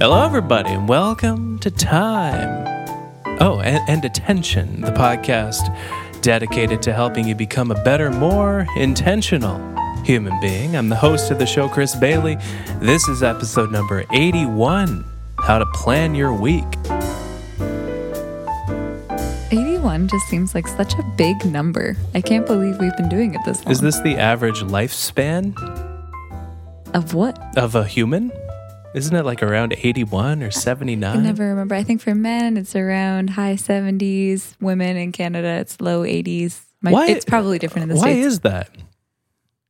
Hello, everybody, and welcome to Time. Oh, and, and Attention, the podcast dedicated to helping you become a better, more intentional human being. I'm the host of the show, Chris Bailey. This is episode number 81 How to Plan Your Week. 81 just seems like such a big number. I can't believe we've been doing it this long. Is this the average lifespan of what? of a human? Isn't it like around 81 or 79? I 79? never remember. I think for men it's around high 70s. Women in Canada it's low 80s. My, Why- it's probably different in the Why states. Why is that?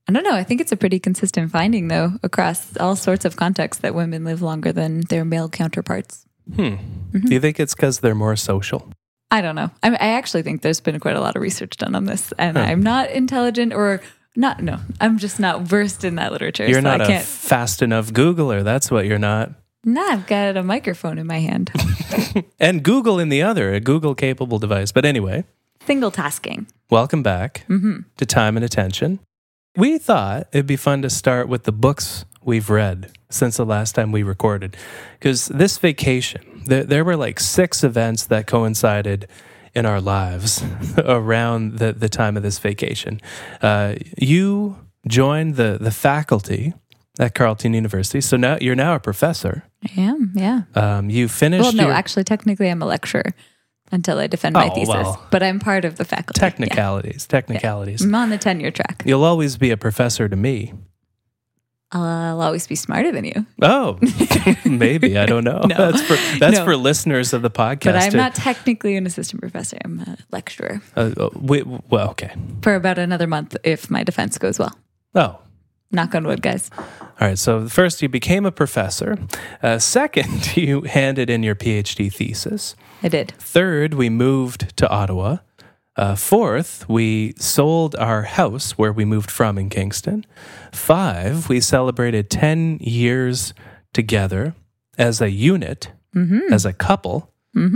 I don't know. I think it's a pretty consistent finding though across all sorts of contexts that women live longer than their male counterparts. Hmm. Do you think it's because they're more social? I don't know. I, I actually think there's been quite a lot of research done on this, and Huh. I'm not intelligent or not. No, I'm just not versed in that literature. You're so not I a can't. fast enough Googler. That's what you're not. Nah, I've got a microphone in my hand. And Google in the other, a Google capable device. But anyway, Single tasking. welcome back Mm-hmm. to Time and Attention. We thought it'd be fun to start with the books we've read since the last time we recorded. Because this vacation, there, there were like six events that coincided in our lives around the, the time of this vacation. Uh, you joined the, the faculty at Carleton University. So now you're now a professor. I am, yeah. Um, you finished Well, no, your actually, technically, I'm a lecturer until I defend my Oh, thesis, well. but I'm part of the faculty. Yeah. technicalities. Technicalities. I'm on the tenure track. You'll always be a professor to me. I'll always be smarter than you, Oh, maybe I don't know. No. That's for that's No. for listeners of the podcast. but I'm to- not technically an assistant professor. I'm a lecturer Uh, uh, we, well, okay. for about another month if my defense goes well. Oh, Knock on wood, guys. all right. So first, you became a professor. Uh, second, you handed in your PhD thesis. I did. Third, we moved to Ottawa. Uh, fourth, we sold our house where we moved from in Kingston. Five, we celebrated 10 years together as a unit, as a couple,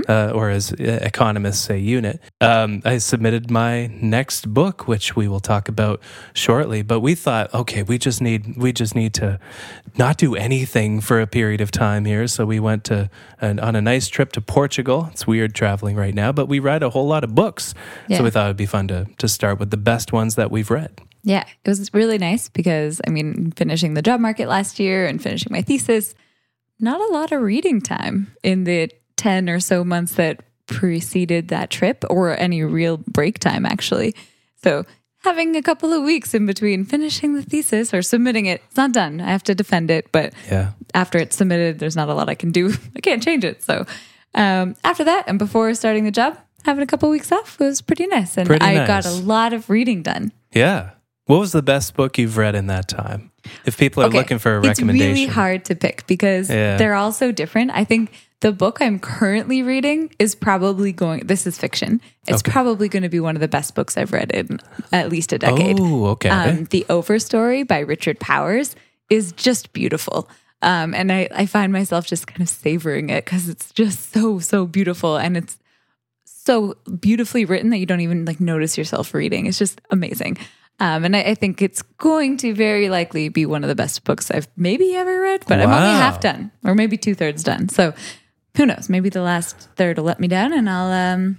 uh, or as uh, economists say, unit. Um, I submitted my next book, which we will talk about shortly. But we thought, okay, we just need we just need to not do anything for a period of time here. So we went to an, on a nice trip to Portugal. It's weird traveling right now, but we read a whole lot of books. Yeah. So we thought it'd be fun to to start with the best ones that we've read. Yeah, it was really nice because I mean, finishing the job market last year and finishing my thesis, not a lot of reading time in the 10 or so months that preceded that trip or any real break time, actually. So, having a couple of weeks in between finishing the thesis or submitting it, it's not done. I have to defend it, but Yeah. after it's submitted, there's not a lot I can do. I can't change it. So, um, after that, and before starting the job, having a couple of weeks off was pretty nice. And Pretty I got a lot of reading done. Yeah. What was the best book you've read in that time? If people are Okay, looking for a recommendation, It's really hard to pick because Yeah. they're all so different. I think the book I'm currently reading is probably going, this is fiction. It's Okay. probably going to be one of the best books I've read in at least a decade. Oh, okay. Um, the Overstory by Richard Powers is just beautiful. Um, and I, I find myself just kind of savoring it because it's just so, so beautiful. And it's so beautifully written that you don't even like notice yourself reading. It's just amazing. Um, and I, I think it's going to very likely be one of the best books I've maybe ever read, but I'm only half done or maybe two thirds done. So who knows? Maybe the last third will let me down and I'll, um,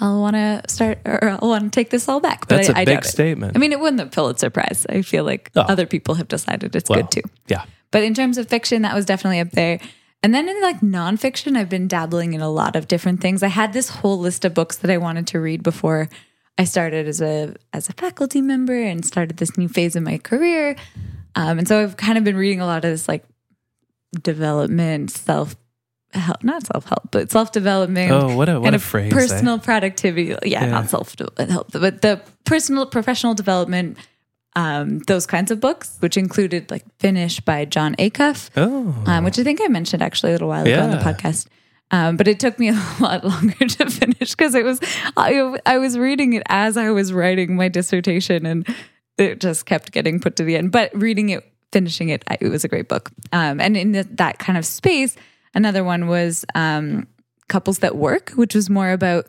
I'll want to start or I'll want to take this all back. But That's I a I big doubt it. statement. I mean, it won the Pulitzer Prize. I feel like Oh. other people have decided it's Well, good too. Yeah. But in terms of fiction, that was definitely up there. And then in like nonfiction, I've been dabbling in a lot of different things. I had this whole list of books that I wanted to read before I started as a as a faculty member and started this new phase of my career. Um, and so I've kind of been reading a lot of this like development, self help, not self help, but self development. Oh, what a what a phrase. eh? personal productivity. Yeah, Yeah. not self help, but the personal professional development. Um, those kinds of books, which included like Finish by Jon Acuff, Oh. um, which I think I mentioned actually a little while ago on the podcast. Um, but it took me a lot longer to finish because it was I, I was reading it as I was writing my dissertation, and it just kept getting put to the end. But reading it, finishing it, I, it was a great book. Um, and in the, that kind of space, another one was um, Couples That Work, which was more about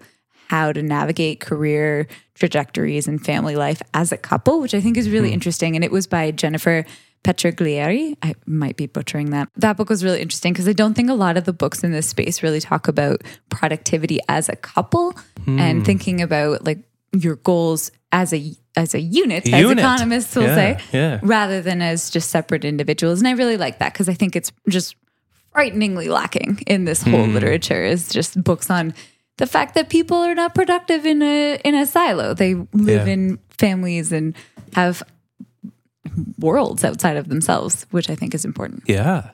how to navigate career trajectories and family life as a couple, which I think is really interesting. And it was by Jennifer Petriglieri. I might be butchering that. That book was really interesting because I don't think a lot of the books in this space really talk about productivity as a couple Hmm. and thinking about like your goals as a as a unit, as economists will Yeah, say, yeah. rather than as just separate individuals. And I really like that because I think it's just frighteningly lacking in this whole literature is just books on the fact that people are not productive in a in a silo. They live Yeah. in families and have worlds outside of themselves, which I think is important. Yeah.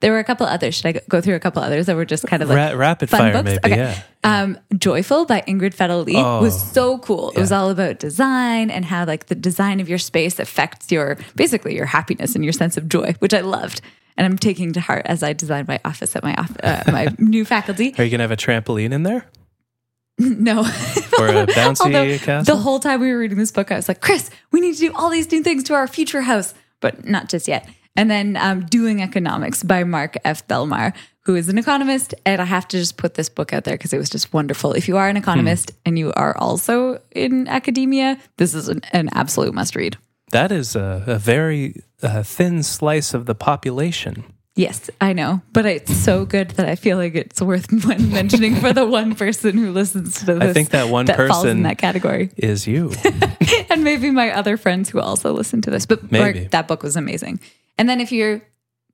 There were a couple others. Should I go- through a couple others that were just kind of like Ra- rapid fun fire, books? maybe. Okay. Yeah. Um, Joyful by Ingrid Fetell Lee Oh, was so cool. It was all about design and how like the design of your space affects your basically your happiness and your sense of joy, which I loved. And I'm taking to heart as I design my office at my off- uh, my new faculty. Are you gonna have a trampoline in there No. or a bouncy Although castle? the whole time we were reading this book, I was like, Chris, we need to do all these new things to our future house, but not just yet. And then um, Doing Economics by Marc F. Bellemare, who is an economist. And I have to just put this book out there because it was just wonderful. If you are an economist and you are also in academia, this is an, an absolute must read. That is a, a very uh, thin slice of the population. Yes, I know, but it's so good that I feel like it's worth mentioning for the one person who listens to this. I think that one that falls in that category. is you. and maybe my other friends who also listen to this. But Maybe. Marc, that book was amazing. And then if you're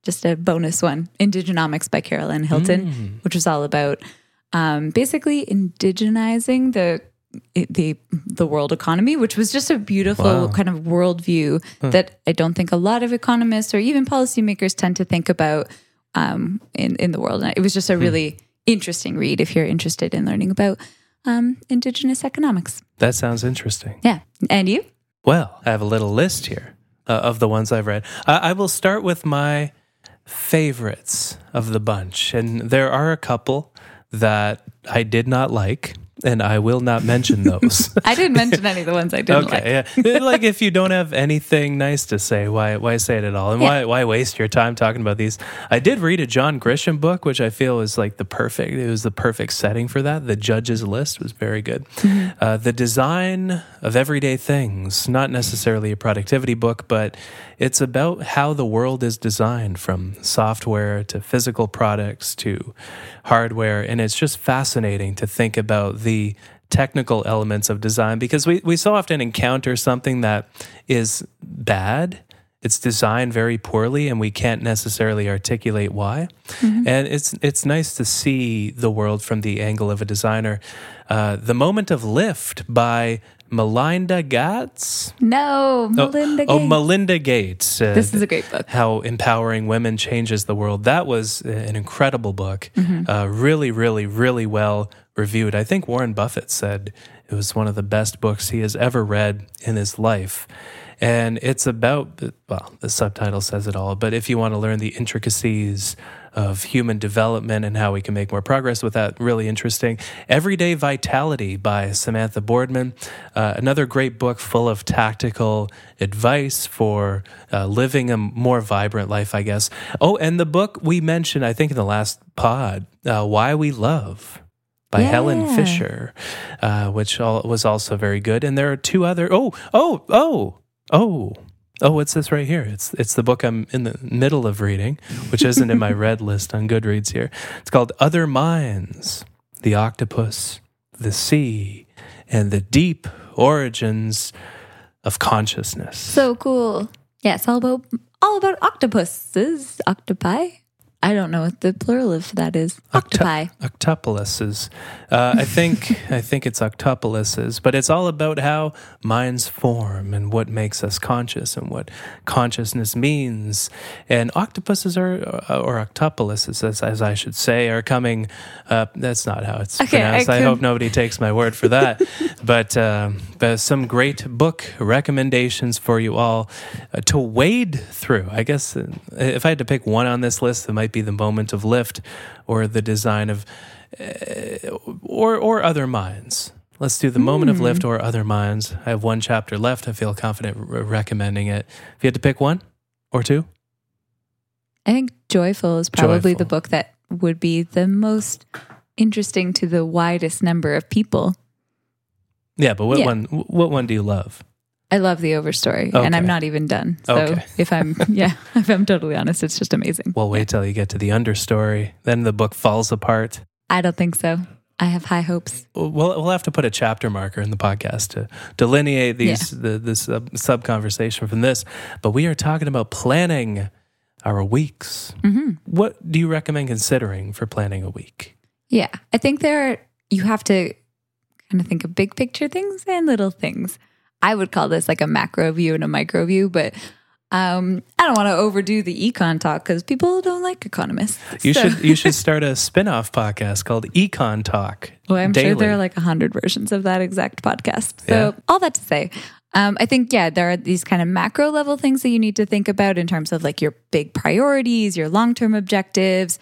just a bonus one, Indigenomics by Carol Anne Hilton, Mm. which was all about um, basically indigenizing the the the world economy, which was just a beautiful Wow. kind of worldview that I don't think a lot of economists or even policymakers tend to think about um, in in the world. And it was just Hmm. a really interesting read if you're interested in learning about um, indigenous economics. That sounds interesting. Yeah, and you? Well, I have a little list here uh, of the ones I've read. I will start with my favorites of the bunch. And there are a couple that I did not like, and I will not mention those. I didn't mention any of the ones I didn't like. okay, yeah. like if you don't have anything nice to say, why why say it at all? And why why waste your time talking about these? I did read a John Grisham book, which I feel is like the perfect. It was the perfect setting for that. The Judge's List was very good. Uh, the Design of Everyday Things, not necessarily a productivity book, but it's about how the world is designed, from software to physical products to hardware, and it's just fascinating to think about the technical elements of design because we, we so often encounter something that is bad. It's designed very poorly and we can't necessarily articulate why. And it's it's nice to see the world from the angle of a designer. Uh, the Moment of Lift by Melinda Gates. No, Melinda oh, Gates. Melinda Gates. Uh, this is a great book. how empowering women changes the world. That was an incredible book. Uh, really, really, really well reviewed. I think Warren Buffett said it was one of the best books he has ever read in his life. And it's about, well, the subtitle says it all, but if you want to learn the intricacies of human development and how we can make more progress with that, really interesting. Everyday Vitality by Samantha Boardman. Uh, another great book full of tactical advice for uh, living a more vibrant life, I guess. Oh, and the book we mentioned, I think, in the last pod, uh, Why We Love by Helen Fisher, uh, which all, was also very good. And there are two other. Oh, oh, oh, oh. Oh, what's this right here? It's it's the book I'm in the middle of reading, which isn't in my read list on Goodreads here. It's called Other Minds: The Octopus, the Sea, and the Deep Origins of Consciousness. So cool. Yeah, it's all about all about octopuses, octopi. I don't know what the plural of that is. Octopi. Octopuses. Uh, I think I think it's octopuses, but it's all about how minds form and what makes us conscious and what consciousness means. And octopuses are, uh, or octopuses, as, as I should say, are coming. Uh, that's not how it's Okay, I pronounced. I, could- hope nobody takes my word for that. but, but some great book recommendations for you all uh, to wade through. I guess uh, if I had to pick one on this list, it might be the moment of lift or the design of uh, or or other minds. Let's do the moment of lift or other minds. I have one chapter left. I feel confident r- recommending it. If you had to pick one or two, I think Joyful is probably Joyful. the book that would be the most interesting to the widest number of people. yeah. But what Yeah. one? What one do you love? I love the overstory, and I'm not even done. So Okay. if I'm, yeah, if I'm totally honest, it's just amazing. Well, wait till you get to the understory. Then the book falls apart. I don't think so. I have high hopes. We'll we'll have to put a chapter marker in the podcast to delineate these the, this uh, sub conversation from this. But we are talking about planning our weeks. hmm What do you recommend considering for planning a week? Yeah, I think there are, you have to kind of think of big picture things and little things. I would call this like a macro view and a micro view, but um, I don't want to overdo the econ talk because people don't like economists. You So- should you should start a spin-off podcast called Econ Talk. Well, I'm daily. sure there are like a hundred versions of that exact podcast. So Yeah. all that to say, um, I think yeah, there are these kind of macro level things that you need to think about in terms of like your big priorities, your long term objectives,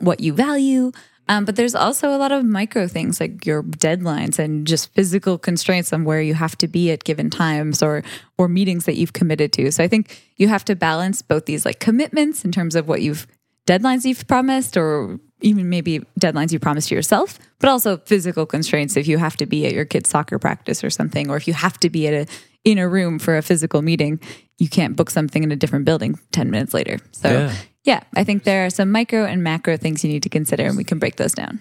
what you value. Um, but there's also a lot of micro things like your deadlines and just physical constraints on where you have to be at given times or or meetings that you've committed to. So I think you have to balance both these like commitments in terms of what you've deadlines you've promised or even maybe deadlines you promised to yourself, but also physical constraints if you have to be at your kid's soccer practice or something, or if you have to be at a in a room for a physical meeting, you can't book something in a different building 10 minutes later. So Yeah. Yeah, I think there are some micro and macro things you need to consider, and we can break those down.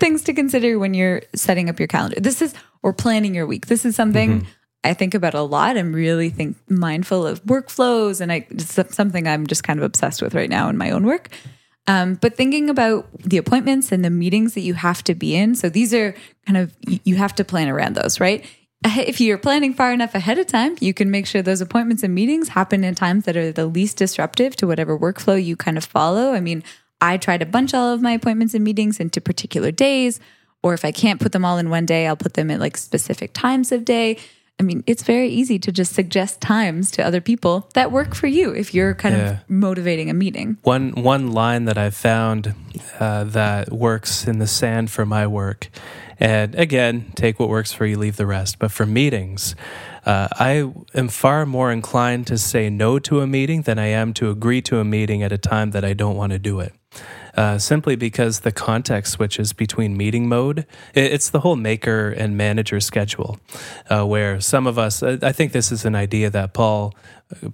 Things to consider when you're setting up your calendar. This is, or planning your week. This is something I think about a lot. I'm really think mindful of workflows, and I, it's something I'm just kind of obsessed with right now in my own work. Um, but thinking about the appointments and the meetings that you have to be in. So these are kind of, you have to plan around those, right? If you're planning far enough ahead of time, you can make sure those appointments and meetings happen in times that are the least disruptive to whatever workflow you kind of follow. I mean, I try to bunch all of my appointments and meetings into particular days, or if I can't put them all in one day, I'll put them at like specific times of day. I mean, it's very easy to just suggest times to other people that work for you if you're kind Yeah. of motivating a meeting. One one line that I've found uh, that works in the sand for my work, and again, take what works for you, leave the rest. But for meetings, uh, I am far more inclined to say no to a meeting than I am to agree to a meeting at a time that I don't want to do it. Uh, simply because the context switches between meeting mode. It's the whole maker and manager schedule, uh, where some of us, I think this is an idea that Paul,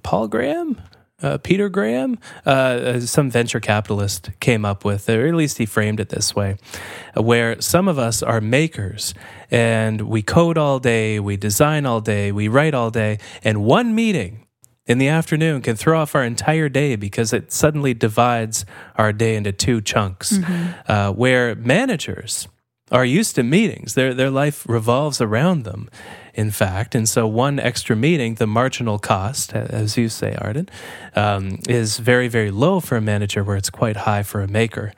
Paul Graham, uh, Peter Graham, uh, uh, some venture capitalist came up with, or at least he framed it this way, uh, where some of us are makers and we code all day, we design all day, we write all day, and one meeting in the afternoon can throw off our entire day because it suddenly divides our day into two chunks. Uh, where managers are used to meetings, their their life revolves around them. In fact, and so one extra meeting, the marginal cost, as you say, Arden, um, is very very low for a manager, where it's quite high for a maker.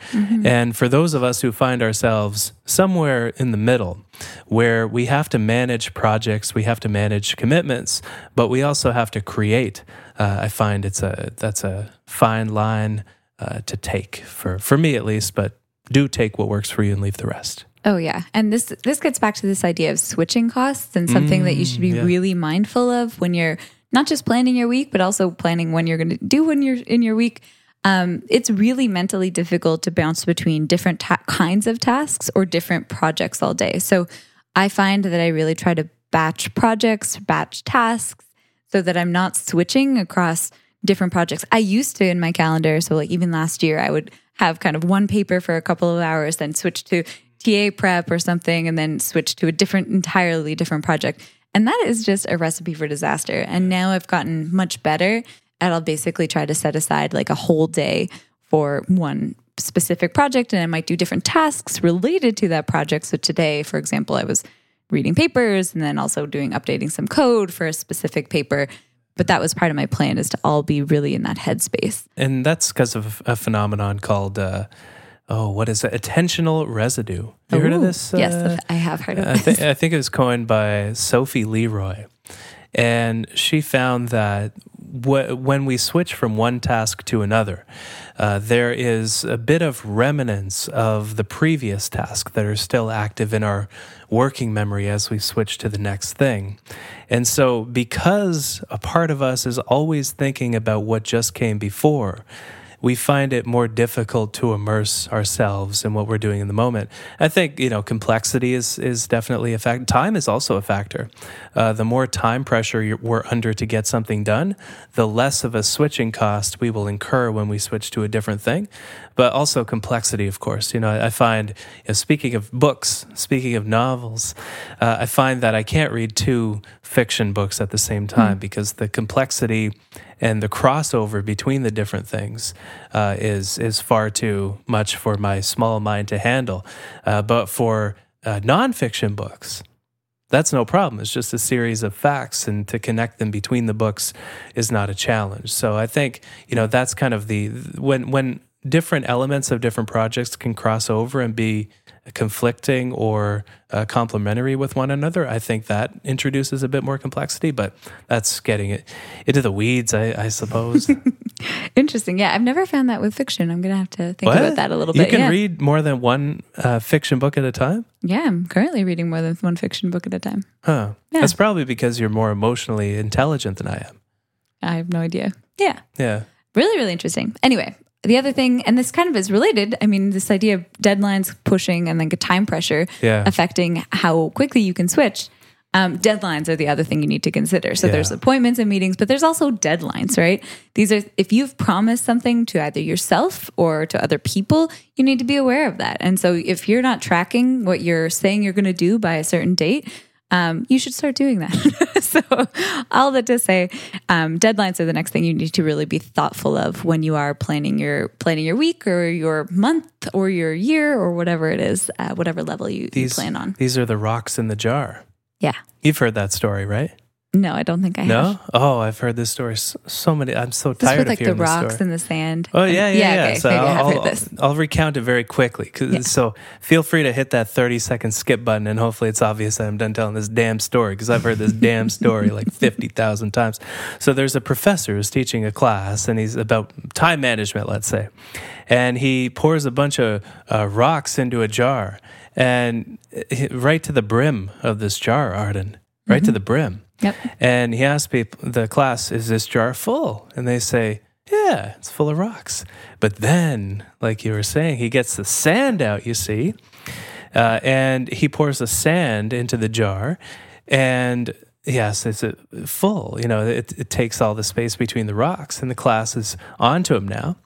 And for those of us who find ourselves somewhere in the middle, where we have to manage projects, we have to manage commitments, but we also have to create. Uh, I find it's a that's a fine line uh, to take for for me at least. But do take what works for you and leave the rest. Oh yeah, and this this gets back to this idea of switching costs and something that you should be Mm, yeah. really mindful of when you're not just planning your week, but also planning when you're going to do when you're in your week. Um, it's really mentally difficult to bounce between different ta- kinds of tasks or different projects all day. So I find that I really try to batch projects, batch tasks, so that I'm not switching across different projects. I used to in my calendar. So, like, even last year, I would have kind of one paper for a couple of hours, then switch to TA prep or something, and then switch to a different, entirely different project. And that is just a recipe for disaster. And now I've gotten much better at I'll basically try to set aside like a whole day for one specific project and I might do different tasks related to that project. So today, for example, I was reading papers and then also doing updating some code for a specific paper. But that was part of my plan is to all be really in that headspace. And that's because of a phenomenon called, uh, oh, what is it? Attentional residue. Have you heard of this? yes, uh, I have heard of I, this. th- I think it was coined by Sophie Leroy. And she found that wh- when we switch from one task to another, uh, there is a bit of remnants of the previous task that are still active in our working memory as we switch to the next thing. And so, because a part of us is always thinking about what just came before, we find it more difficult to immerse ourselves in what we're doing in the moment. I think you know complexity is is definitely a factor. Time is also a factor. Uh, the more time pressure you're, we're under to get something done, the less of a switching cost we will incur when we switch to a different thing. But also complexity, of course. You know, I, I find, you know, speaking of books, speaking of novels, uh, I find that I can't read two fiction books at the same time because the complexity and the crossover between the different things uh, is is far too much for my small mind to handle. Uh, but for uh, nonfiction books, that's no problem. It's just a series of facts, and to connect them between the books is not a challenge. So I think you know that's kind of the when when different elements of different projects can cross over and be conflicting or uh, complementary with one another. I think that introduces a bit more complexity, but that's getting it into the weeds, I, I suppose. Interesting. Yeah, I've never found that with fiction. I'm gonna have to think What? about that a little bit. You can yeah. read more than one uh, fiction book at a time? yeah, I'm currently reading more than one fiction book at a time. Huh. Yeah. That's probably because you're more emotionally intelligent than I am. I have no idea. Yeah. Yeah. Really, really interesting. Anyway, the other thing, and this kind of is related. I mean, this idea of deadlines pushing and then time pressure Yeah. affecting how quickly you can switch. Um, deadlines are the other thing you need to consider. So Yeah. there's appointments and meetings, but there's also deadlines, right? These are if you've promised something to either yourself or to other people, you need to be aware of that. And so if you're not tracking what you're saying you're going to do by a certain date, um, you should start doing that. so, all that to say, um, deadlines are the next thing you need to really be thoughtful of when you are planning your planning your week or your month or your year or whatever it is, uh, whatever level you, you plan on. these are the rocks in the jar. Yeah. You've heard that story, right? No, I don't think I have. No? Oh, I've heard this story so, so many. I'm so This tired with like of the hearing this rocks story. and the sand. Oh yeah, yeah, yeah. okay. So have I'll, heard this. I'll recount it very quickly. Yeah. So feel free to hit that thirty second skip button, and hopefully it's obvious that I'm done telling this damn story because I've heard this damn story like fifty thousand times. So there's a professor who's teaching a class, and he's about time management, let's say, and he pours a bunch of uh, rocks into a jar, and uh, right to the brim of this jar, Arden, right to the brim. Yep. And he asked people, the class, is this jar full? And they say, yeah, it's full of rocks. But then, like you were saying, he gets the sand out, you see, uh, and he pours the sand into the jar. And yes, it's uh full. You know, it, it takes all the space between the rocks, and the class is onto him now.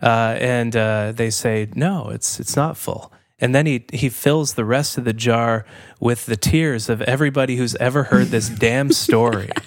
Uh, and uh, they say, no, it's, it's not full. And then he, he fills the rest of the jar with the tears of everybody who's ever heard this damn story.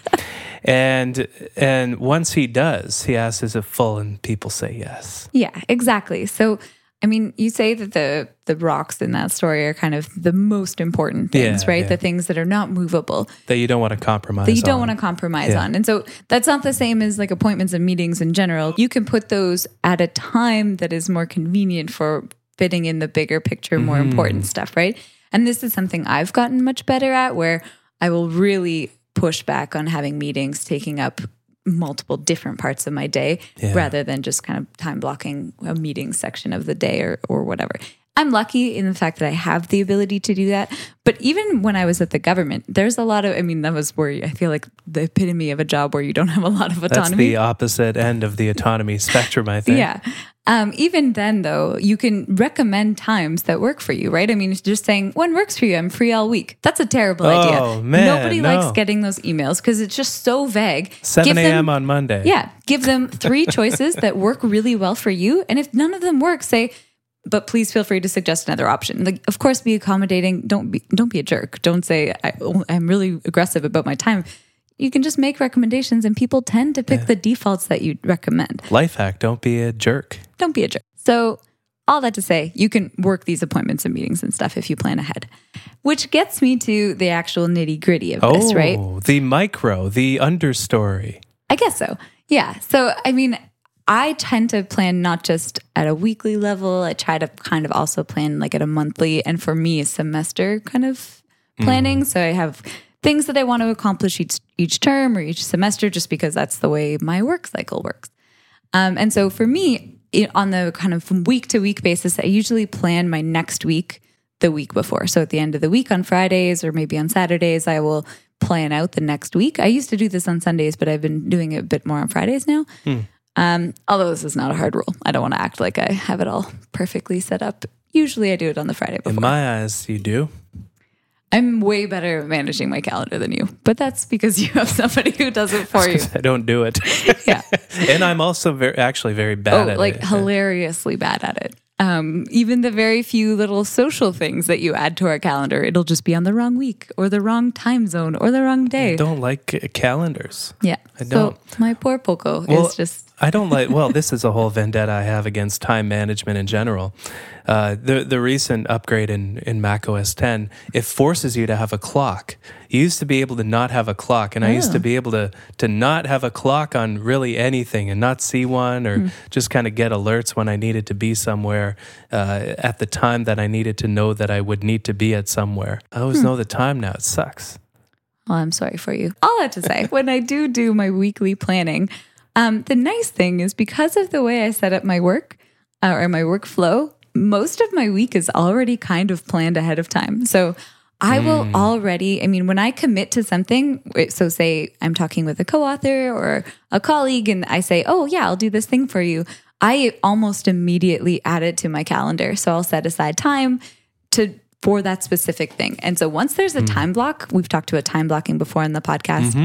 And and once he does, he asks, "Is it full?" And people say yes. Yeah, exactly. So, I mean, you say that the the rocks in that story are kind of the most important things, Yeah, right? yeah. The things that are not movable. That you don't want to compromise. that you don't on. want to compromise Yeah. on. And so that's not the same as like appointments and meetings in general. You can put those at a time that is more convenient for fitting in the bigger picture, more Mm-hmm. important stuff, right? And this is something I've gotten much better at where I will really push back on having meetings taking up multiple different parts of my day Yeah. rather than just kind of time blocking a meeting section of the day or or whatever. I'm lucky in the fact that I have the ability to do that. But even when I was at the government, there's a lot of, I mean, that was where I feel like the epitome of a job where you don't have a lot of autonomy. That's the opposite end of the autonomy spectrum, I think. Yeah. Um, even then, though, you can recommend times that work for you, right? I mean, just saying when works for you, I'm free all week. That's a terrible Oh, idea. man, Nobody no. likes getting those emails because it's just so vague. 7 Give them- a.m. on Monday. yeah, give them three choices that work really well for you, and if none of them work, say, "But please feel free to suggest another option." Like, of course, be accommodating. Don't be don't be a jerk. Don't say I, oh, I'm really aggressive about my time. You can just make recommendations, and people tend to pick the defaults that you recommend. Life hack: Don't be a jerk. Don't be a jerk. So, all that to say, you can work these appointments and meetings and stuff if you plan ahead. Which gets me to the actual nitty gritty of Oh, this, right? Oh, the micro, the understory. I guess so. Yeah. So, I mean, I tend to plan not just at a weekly level. I try to kind of also plan like at a monthly and for me, a semester kind of planning. So I have things that I want to accomplish each each term or each semester, just because that's the way my work cycle works. Um, and so for me, it, on the kind of week to week basis, I usually plan my next week the week before. So at the end of the week on Fridays or maybe on Saturdays, I will plan out the next week. I used to do this on Sundays, but I've been doing it a bit more on Fridays now. Um, although this is not a hard rule. I don't want to act like I have it all perfectly set up. Usually I do it on the Friday before. In my eyes, you do. I'm way better at managing my calendar than you, but that's because you have somebody who does it for you. I don't do it. Yeah. and I'm also very, actually very bad Oh, at like it. Like hilariously bad at it. Um, even the very few little social things that you add to our calendar, it'll just be on the wrong week or the wrong time zone or the wrong day. I don't like calendars. yeah. I So don't. my poor Poco Well, is just I don't like. Well, this is a whole vendetta I have against time management in general. Uh, the the recent upgrade in in Mac OS 10 it forces you to have a clock. You used to be able to not have a clock, and I used to Oh. be able to to not have a clock on really anything and not see one, or Hmm. just kind of get alerts when I needed to be somewhere uh, at the time that I needed to know that I would need to be at somewhere. I Hmm. always know the time now. It sucks. Well, I'm sorry for you. All I have to say, when I do do my weekly planning, um, the nice thing is because of the way I set up my work uh, or my workflow, most of my week is already kind of planned ahead of time. So I will already, I mean, when I commit to something, so say I'm talking with a co author or a colleague and I say, oh, yeah, I'll do this thing for you. I almost immediately add it to my calendar. So I'll set aside time to for that specific thing. And so once there's a time block, we've talked about time blocking before in the podcast.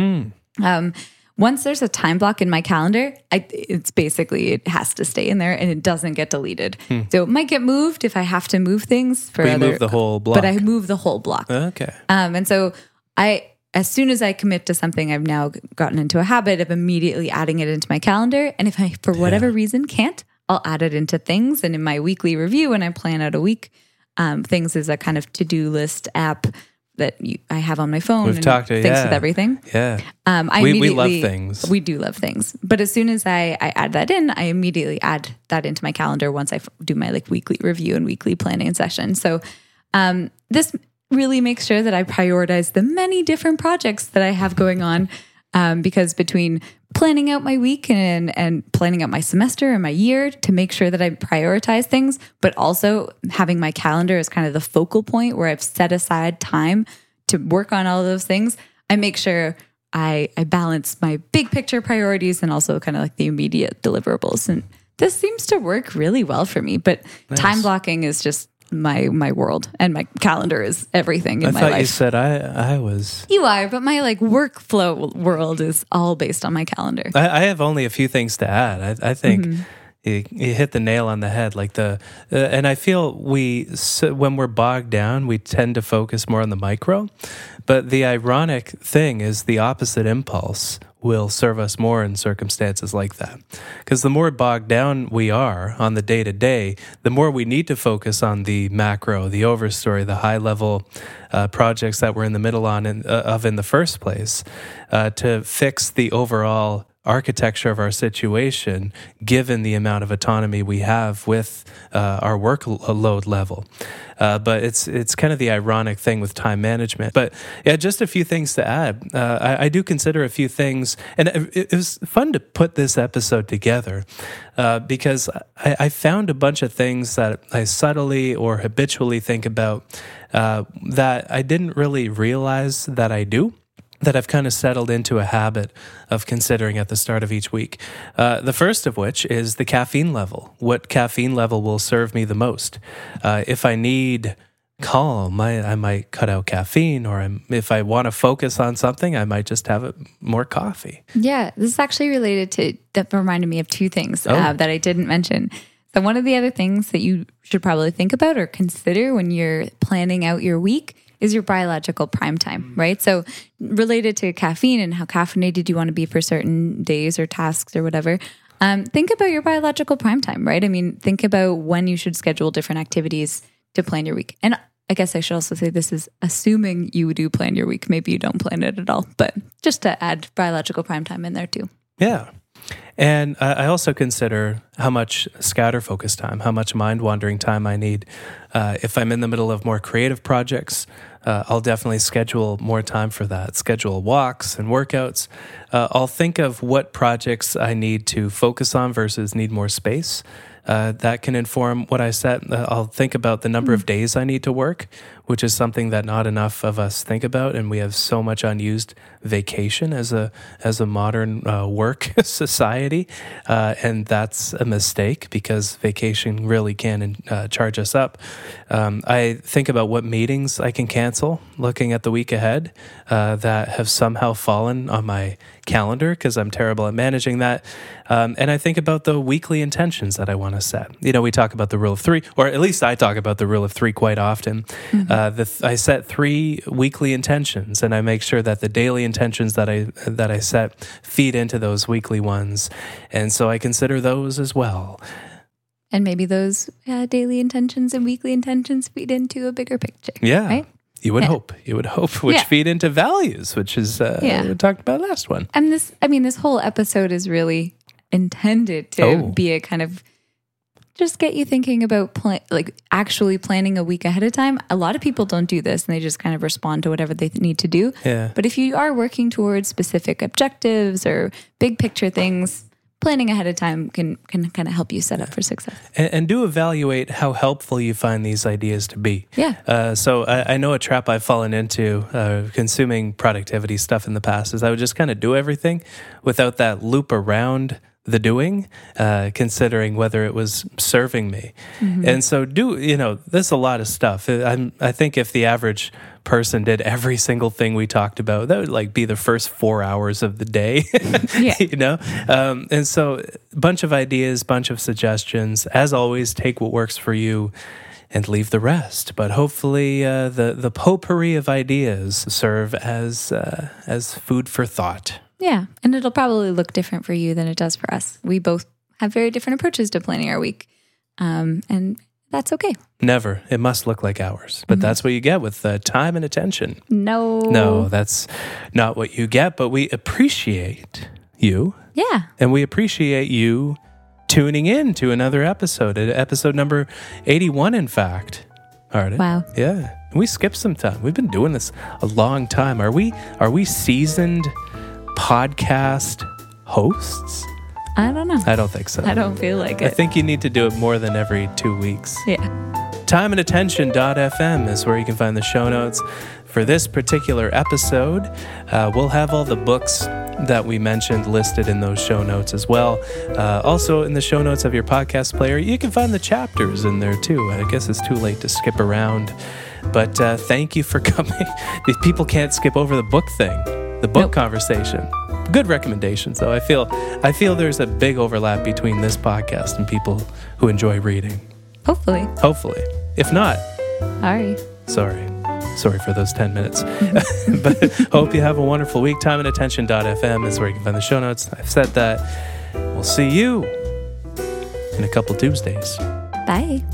Um, once there's a time block in my calendar, I, it's basically it has to stay in there and it doesn't get deleted. So it might get moved if I have to move things for But other. move the whole block. but I move the whole block. okay. Um, and so I, as soon as I commit to something, I've now gotten into a habit of immediately adding it into my calendar. And if I, for whatever reason, can't, I'll add it into things. And in my weekly review, when I plan out a week, um, things is a kind of to do list app that you, I have on my phone. We've and talked to- things yeah. with everything. Yeah. Um, I We- we love things. We do love things, but as soon as I, I add that in, I immediately add that into my calendar once I f- do my like weekly review and weekly planning session. So um, this really makes sure that I prioritize the many different projects that I have going on. Um, because between planning out my week and and planning out my semester and my year to make sure that I prioritize things, but also having my calendar as kind of the focal point where I've set aside time to work on all of those things, I make sure I I balance my big picture priorities and also kind of like the immediate deliverables. And this seems to work really well for me. But time blocking is just my my world, and my calendar is everything in my life. I my thought you said I I was. You are, but my like workflow world is all based on my calendar. I, I have only a few things to add. I, I think Mm-hmm. you, you hit the nail on the head. Like the, uh, and I feel we so when we're bogged down, we tend to focus more on the micro. But the ironic thing is the opposite impulse will serve us more in circumstances like that. Because the more bogged down we are on the day to day, the more we need to focus on the macro, the overstory, the high level uh, projects that we're in the middle on in, uh, of in the first place uh, to fix the overall architecture of our situation given the amount of autonomy we have with uh, our workload level. Uh, but it's it's kind of the ironic thing with time management. But yeah, just a few things to add. Uh, I, I do consider a few things, and it, it was fun to put this episode together uh, because I, I found a bunch of things that I subtly or habitually think about uh, that I didn't really realize that I do that I've kind of settled into a habit of considering at the start of each week. Uh, the first of which is the caffeine level. What caffeine level will serve me the most? Uh, if I need calm, I, I might cut out caffeine, or I'm, if I want to focus on something, I might just have it, more coffee. Yeah, this is actually related to that reminded me of two things Oh. uh, that I didn't mention. So one of the other things that you should probably think about or consider when you're planning out your week is your biological prime time, right? So related to caffeine and how caffeinated you want to be for certain days or tasks or whatever. Um, think about your biological prime time, right? I mean, think about when you should schedule different activities to plan your week. And I guess I should also say this is assuming you do plan your week. Maybe you don't plan it at all, but just to add biological prime time in there too. Yeah. And I also consider how much scatter focus time, how much mind wandering time I need. Uh, if I'm in the middle of more creative projects, uh, I'll definitely schedule more time for that. Schedule walks and workouts. Uh, I'll think of what projects I need to focus on versus need more space. Uh, that can inform what I set. Uh, I'll think about the number of days I need to work, which is something that not enough of us think about, and we have so much unused vacation as a as a modern uh, work society, uh, and that's a mistake because vacation really can uh, charge us up. Um, I think about what meetings I can cancel, looking at the week ahead uh, that have somehow fallen on my calendar because I'm terrible at managing that. Um, and I think about the weekly intentions that I want to set. You know, we talk about the rule of three, or at least I talk about the rule of three quite often. Mm-hmm. Uh, the th- I set three weekly intentions, and I make sure that the daily intentions that I that I set feed into those weekly ones, and so I consider those as well. And maybe those uh, daily intentions and weekly intentions feed into a bigger picture. Yeah. Right? You would hope. You would hope, which yeah. feed into values, which is uh, yeah. we talked about last one. And this, I mean, this whole episode is really intended to oh. be a kind of just get you thinking about plan- like actually planning a week ahead of time. A lot of people don't do this and they just kind of respond to whatever they need to do. Yeah. But if you are working towards specific objectives or big picture things, planning ahead of time can can kind of help you set up for success. And, and do evaluate how helpful you find these ideas to be. Yeah. Uh, so I, I, know a trap I've fallen into uh, consuming productivity stuff in the past is I would just kind of do everything without that loop around the doing, uh, considering whether it was serving me. Mm-hmm. And so, do you know, there's a lot of stuff. I'm, I think if the average person did every single thing we talked about, that would like be the first four hours of the day, yeah. you know? Um, and so, bunch of ideas, bunch of suggestions. As always, take what works for you and leave the rest. But hopefully, uh, the the potpourri of ideas serve as uh, as food for thought. Yeah. And it'll probably look different for you than it does for us. We both have very different approaches to planning our week. Um, and that's okay. Never. It must look like ours. But mm-hmm. that's what you get with uh, time and attention. No. No, that's not what you get. But we appreciate you. Yeah. And we appreciate you tuning in to another episode, episode number 81, in fact. All right. Wow. Yeah. We skipped some time. We've been doing this a long time. Are we are we seasoned podcast hosts? I don't know. I don't think so. I don't feel like it. I think you need to do it more than every two weeks. Yeah. Time and Timeandattention.fm is where you can find the show notes for this particular episode. Uh, we'll have all the books that we mentioned listed in those show notes as well. Uh, also, in the show notes of your podcast player, you can find the chapters in there too. I guess it's too late to skip around. But uh, thank you for coming. These people can't skip over the book thing the book nope. conversation. Good recommendation. though. I feel I feel there's a big overlap between this podcast and people who enjoy reading. Hopefully. Hopefully. If not, sorry. Sorry. Sorry for those 10 minutes. but hope you have a wonderful week. Timeandattention.fm is where you can find the show notes. I've said that. We'll see you in a couple Tuesdays. Bye.